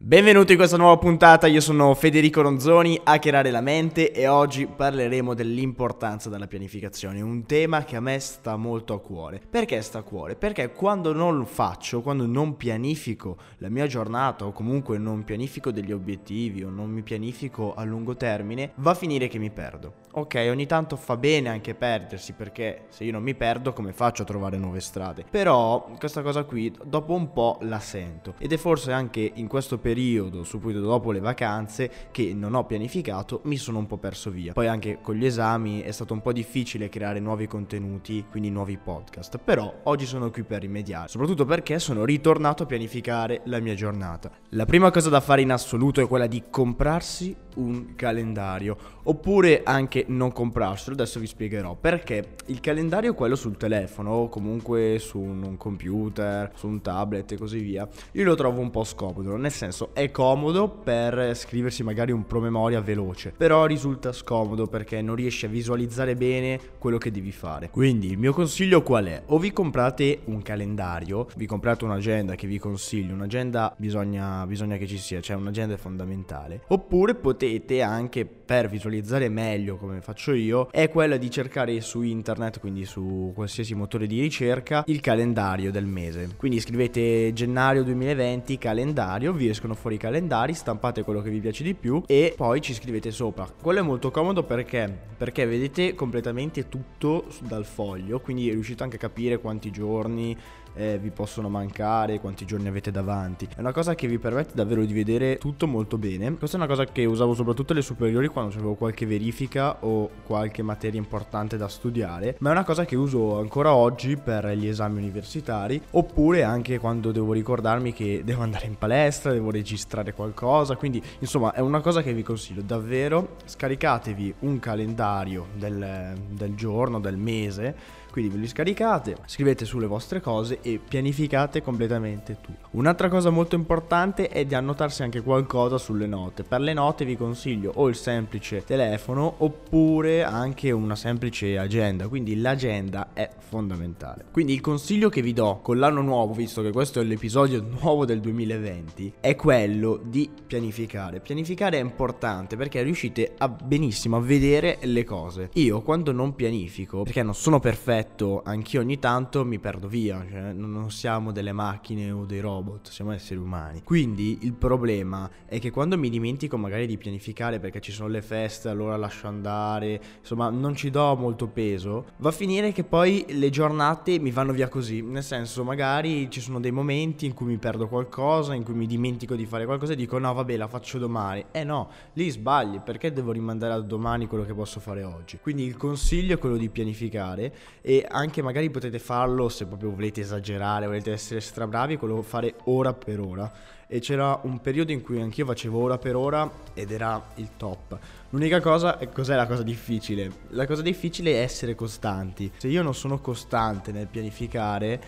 Benvenuti in questa nuova puntata, io sono Federico Ronzoni, hackerare la mente e oggi parleremo dell'importanza della pianificazione, un tema che a me sta molto a cuore. Perché sta a cuore? Perché quando non lo faccio, quando non pianifico la mia giornata o comunque non pianifico degli obiettivi o non mi pianifico a lungo termine, va a finire che mi perdo. Ok, ogni tanto fa bene anche perdersi perché se io non mi perdo come faccio a trovare nuove strade? Però questa cosa qui dopo un po' la sento ed è forse anche in questo periodo periodo, subito dopo le vacanze, che non ho pianificato, mi sono un po' perso via. Poi anche con gli esami è stato un po' difficile creare nuovi contenuti, quindi nuovi podcast, però oggi sono qui per rimediare, soprattutto perché sono ritornato a pianificare la mia giornata. La prima cosa da fare in assoluto è quella di comprarsi un calendario, oppure anche non comprarselo, adesso vi spiegherò, perché il calendario è quello sul telefono o comunque su un computer, su un tablet e così via, io lo trovo un po' scomodo, nel senso senso è comodo per scriversi magari un promemoria veloce, però risulta scomodo perché non riesci a visualizzare bene quello che devi fare. Quindi il mio consiglio qual è? O vi comprate un calendario, vi comprate un'agenda che vi consiglio, un'agenda bisogna, bisogna che ci sia, cioè un'agenda è fondamentale, oppure potete anche per visualizzare meglio come faccio io, è quella di cercare su internet, quindi su qualsiasi motore di ricerca, il calendario del mese. Quindi scrivete gennaio 2020 calendario, vi escono escono fuori i calendari, stampate quello che vi piace di più e poi ci scrivete sopra. Quello è molto comodo perché? Perché vedete completamente tutto dal foglio, quindi riuscite anche a capire quanti giorni eh, vi possono mancare, quanti giorni avete davanti. È una cosa che vi permette davvero di vedere tutto molto bene. Questa è una cosa che usavo soprattutto alle superiori quando avevo qualche verifica o qualche materia importante da studiare, ma è una cosa che uso ancora oggi per gli esami universitari oppure anche quando devo ricordarmi che devo andare in palestra, devo registrare qualcosa, quindi insomma è una cosa che vi consiglio davvero, scaricatevi un calendario del, del giorno, del mese quindi ve li scaricate, scrivete sulle vostre cose e pianificate completamente tutto. Un'altra cosa molto importante è di annotarsi anche qualcosa sulle note. Per le note vi consiglio o il semplice telefono oppure anche una semplice agenda, quindi l'agenda è fondamentale. Quindi il consiglio che vi do con l'anno nuovo, visto che questo è l'episodio nuovo del 2020, è quello di pianificare. Pianificare è importante perché riuscite a benissimo a vedere le cose. Io quando non pianifico, perché non sono perfetto, anch'io ogni tanto mi perdo via, cioè non siamo delle macchine o dei robot, siamo esseri umani. Quindi il problema è che quando mi dimentico magari di pianificare perché ci sono le feste, allora lascio andare, insomma non ci do molto peso, va a finire che poi le giornate mi vanno via così, nel senso magari ci sono dei momenti in cui mi perdo qualcosa, in cui mi dimentico di fare qualcosa e dico no vabbè la faccio domani. Eh no, lì sbagli, perché devo rimandare a domani quello che posso fare oggi? Quindi il consiglio è quello di pianificare e anche magari potete farlo se proprio volete esagerare, volete essere stra bravi, quello fare ora per ora. E c'era un periodo in cui anch'io facevo ora per ora ed era il top. L'unica cosa è cos'è la cosa difficile? La cosa difficile è essere costanti. Se io non sono costante nel pianificare,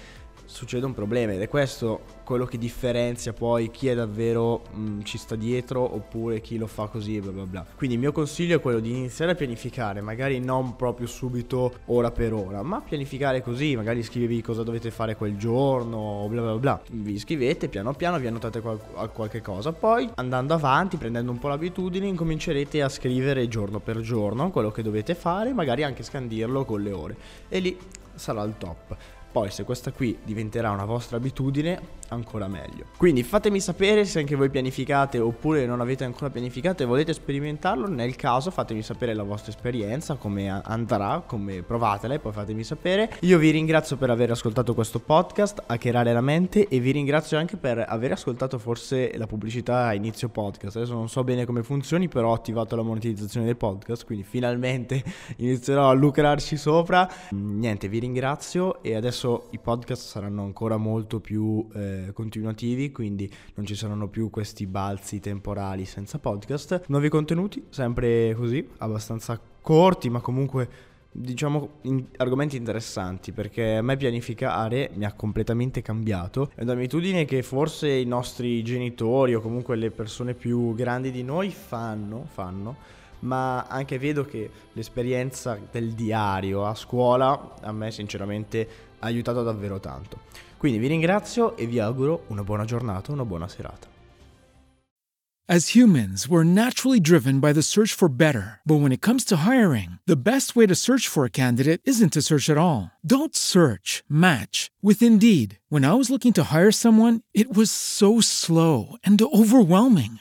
succede un problema ed è questo quello che differenzia poi chi è davvero mh, mm, ci sta dietro oppure chi lo fa così bla bla bla. Quindi il mio consiglio è quello di iniziare a pianificare, magari non proprio subito ora per ora, ma pianificare così, magari scrivevi cosa dovete fare quel giorno, bla bla bla. Vi scrivete piano piano, vi annotate qual- qualche cosa, poi andando avanti, prendendo un po' l'abitudine, incomincerete a scrivere giorno per giorno quello che dovete fare, magari anche scandirlo con le ore. E lì sarà il top. Poi se questa qui diventerà una vostra abitudine, ancora meglio. Quindi fatemi sapere se anche voi pianificate oppure non avete ancora pianificato e volete sperimentarlo. Nel caso fatemi sapere la vostra esperienza, come andrà, come provatela e poi fatemi sapere. Io vi ringrazio per aver ascoltato questo podcast, Hackerare la mente e vi ringrazio anche per aver ascoltato forse la pubblicità a inizio podcast. Adesso non so bene come funzioni, però ho attivato la monetizzazione del podcast, quindi finalmente inizierò a lucrarci sopra. Niente, vi ringrazio e adesso adesso i podcast saranno ancora molto più eh, continuativi, quindi non ci saranno più questi balzi temporali senza podcast. Nuovi contenuti, sempre così, abbastanza corti, ma comunque diciamo in, argomenti interessanti perché a me pianificare mi ha completamente cambiato è un'abitudine che forse i nostri genitori o comunque le persone più grandi di noi fanno, fanno ma anche vedo che l'esperienza del diario a scuola a me sinceramente ha aiutato davvero tanto. Quindi vi ringrazio e vi auguro una buona giornata, una buona serata. As humans, we're naturally driven by the search for better. But when it comes to hiring, the best way to search for a candidate isn't to search at all. Don't search, match with Indeed. When I was looking to hire someone, it was so slow and overwhelming.